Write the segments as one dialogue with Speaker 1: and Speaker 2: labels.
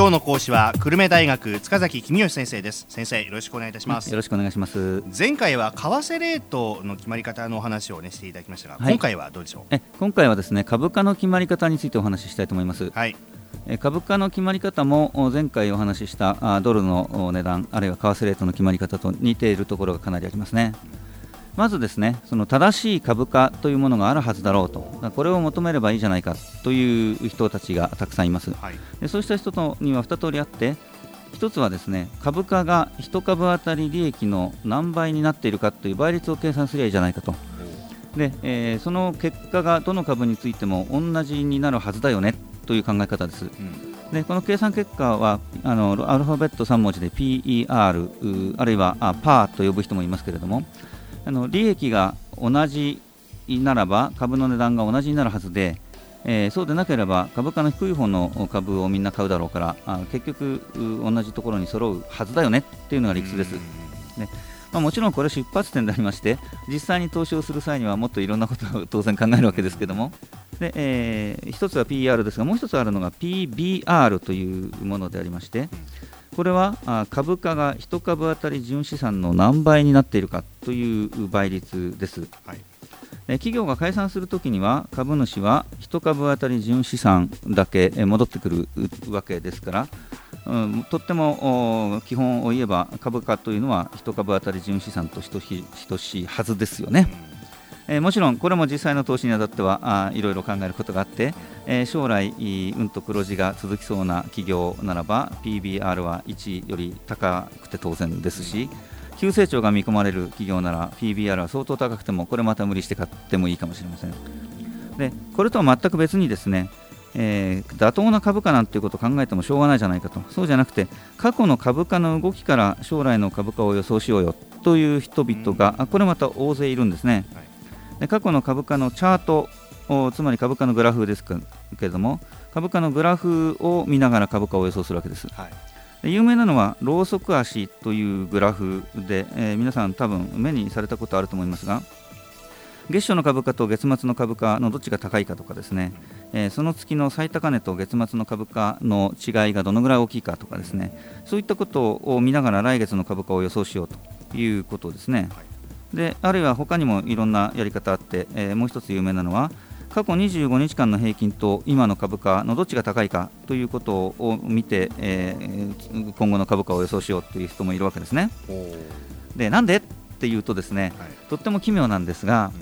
Speaker 1: 今日の講師は久留米大学塚崎公義先生です。先生よろしくお願いいたします。
Speaker 2: よろしくお願いします。
Speaker 1: 前回は為替レートの決まり方のお話をねしていただきましたが、はい、今回はどうでしょう？
Speaker 2: え今回はですね株価の決まり方についてお話ししたいと思います。
Speaker 1: はい。
Speaker 2: 株価の決まり方も前回お話ししたドルの値段あるいは為替レートの決まり方と似ているところがかなりありますね。まずですねその正しい株価というものがあるはずだろうと。これを求めればいいじゃないかという人たちがたくさんいます、はい、でそうした人とには2通りあって1つはですね株価が1株当たり利益の何倍になっているかという倍率を計算すればいいじゃないかと。で、えー、その結果がどの株についても同じになるはずだよねという考え方です、うん、でこの計算結果はあのアルファベット3文字で PER あるいはあパーと呼ぶ人もいますけれどもあの利益が同じならば株の値段が同じになるはずで、えー、そうでなければ株価の低い方の株をみんな買うだろうからあ結局同じところに揃うはずだよねっていうのが理屈です。ね。まあ、もちろんこれは出発点でありまして実際に投資をする際にはもっといろんなことを当然考えるわけですけども。で、えー、一つは PR ですがもう一つあるのが PBR というものでありましてこれは株価が1株当たり純資産の何倍になっているかという倍率です。はい企業が解散するときには株主は1株当たり純資産だけ戻ってくるわけですから、うん、とっても基本を言えば株価というのは1株当たり純資産と等しいはずですよね。えー、もちろんこれも実際の投資にあたってはあいろいろ考えることがあって、えー、将来うんと黒字が続きそうな企業ならば PBR は1より高くて当然ですし急成長が見込まれる企業なら PBR は相当高くてもこれまた無理して買ってもいいかもしれません。でこれとは全く別にですねえー、妥当な株価なんていうことを考えてもしょうがないじゃないかと。そうじゃなくて過去の株価の動きから将来の株価を予想しようよという人々が、これまた大勢いるんですね、はいで過去の株価のチャートつまり株価のグラフですけれども株価のグラフを見ながら株価を予想するわけです、はい、で有名なのはローソク足というグラフで、えー、皆さん多分目にされたことあると思いますが月初の株価と月末の株価のどっちが高いかとかですね、えー、その月の最高値と月末の株価の違いがどのぐらい大きいかとかですねそういったことを見ながら来月の株価を予想しようということですね。はいであるいは他にもいろんなやり方あって、えー、もう一つ有名なのは過去25日間の平均と今の株価のどっちが高いかということを見て、えー、今後の株価を予想しようという人もいるわけですね。でなんでっていうとですね、はい、とっても奇妙なんですが、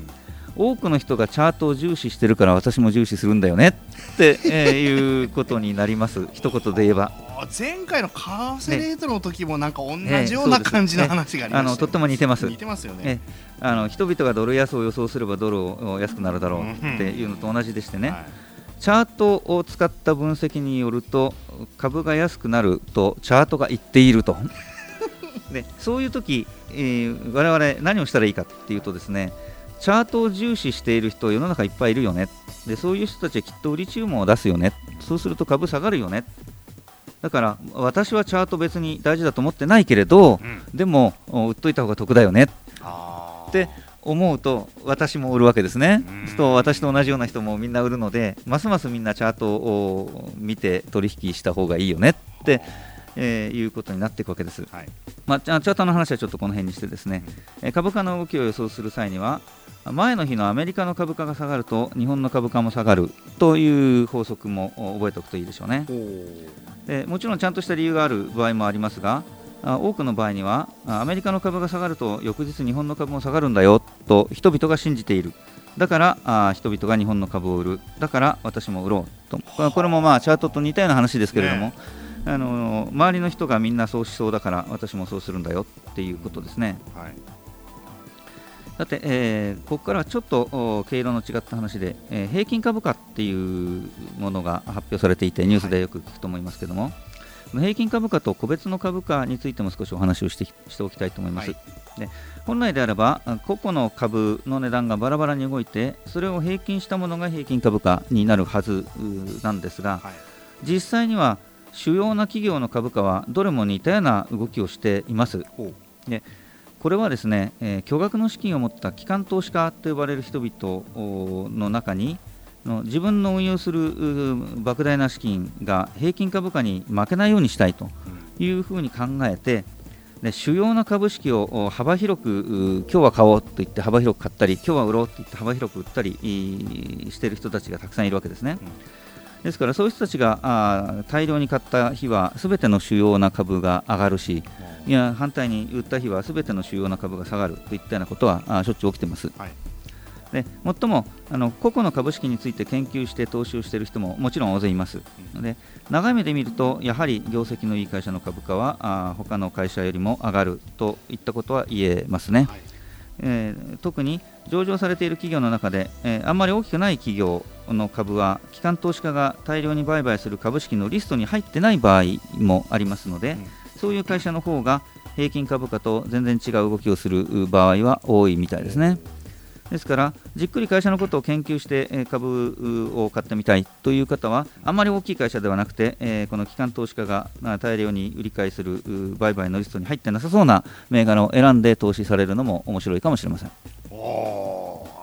Speaker 2: うん、多くの人がチャートを重視してるから私も重視するんだよねって、えー、いうことになります一言で言えば。
Speaker 1: 前回のカーセレートの時もなんか同じような感じの話がありました、ね、あの
Speaker 2: とっても似てます。
Speaker 1: 似てますよね。
Speaker 2: あの人々がドル安を予想すればドルを安くなるだろうっていうのと同じでしてね、はい、チャートを使った分析によると株が安くなるとチャートが言っていると。でそういう時、えー、我々何をしたらいいかっていうとですねチャートを重視している人世の中いっぱいいるよね。でそういう人たちはきっと売り注文を出すよね。そうすると株下がるよねだから私はチャート別に大事だと思ってないけれど、うん、でも売っといた方が得だよね。って思うと私も売るわけですね。と私と同じような人もみんな売るのでますますみんなチャートを見て取引した方がいいよねってえー、いうことになっていくわけです。はい、まあ、チャートの話はちょっとこの辺にしてですね、え株価の動きを予想する際には前の日のアメリカの株価が下がると日本の株価も下がるという法則も覚えておくといいでしょうね。でもちろんちゃんとした理由がある場合もありますが多くの場合にはアメリカの株が下がると翌日日本の株も下がるんだよと人々が信じている。だからあ人々が日本の株を売る。だから私も売ろうと。これもまあチャートと似たような話ですけれども、ねあの周りの人がみんなそうしそうだから私もそうするんだよっていうことですね。はい。さて、えー、ここからはちょっと毛色の違った話で、えー、平均株価っていうものが発表されていてニュースでよく聞くと思いますけども、はい、平均株価と個別の株価についても少しお話をしてしておきたいと思います、はい、で本来であれば個々の株の値段がバラバラに動いてそれを平均したものが平均株価になるはずなんですが、はい、実際には主要な企業の株価はどれも似たような動きをしています。でこれはですね、えー、巨額の資金を持った機関投資家と呼ばれる人々の中にの自分の運用する莫大な資金が平均株価に負けないようにしたいというふうに考えて、で主要な株式を幅広く今日は買おうと言って幅広く買ったり今日は売ろうと言って幅広く売ったりしている人たちがたくさんいるわけですね。ですからそういう人たちがあ大量に買った日はすべての主要な株が上がるしいや反対に売った日はすべての主要な株が下がるといったようなことはあしょっちゅう起きています。はい。で最もあの個々の株式について研究して投資をしている人ももちろん大勢います。ので長い目で見るとやはり業績のいい会社の株価はあ他の会社よりも上がるといったことは言えますね、はい、えー、特に上場されている企業の中で、えー、あんまり大きくない企業の株は機関投資家が大量に売買する株式のリストに入ってない場合もありますので、うん、そういう会社の方が平均株価と全然違う動きをする場合は多いみたいですね。ですからじっくり会社のことを研究して株を買ってみたいという方はあまり大きい会社ではなくて、えこの機関投資家が大量に売り買いする売買のリストに入ってなさそうな銘柄を選んで投資されるのも面白いかもしれません。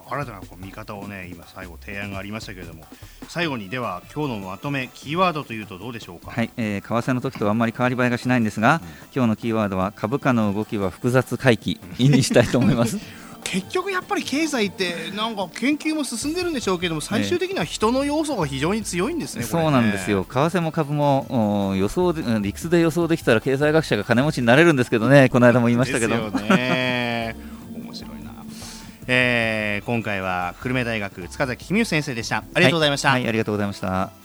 Speaker 1: 新たなこう見方をね今最後提案がありましたけれども最後にでは今日のまとめキーワードというとどうでしょうか？
Speaker 2: はい、えー、為替の時とあんまり変わり映えがしないんですが、うん、今日のキーワードは株価の動きは複雑回帰にしたいと思います。
Speaker 1: 結局やっぱり経済ってなんか研究も進んでるんでしょうけども最終的には人の要素が非常に強いんですね、ね。
Speaker 2: そうなんですよ。為替も株も予想で理屈で予想できたら経済学者が金持ちになれるんですけどねこの間も言いましたけど。
Speaker 1: ね、面白いな、えー、今回は久留米大学塚崎公先生でした。ありがとうございました、
Speaker 2: はい、はい、ありがとうございました。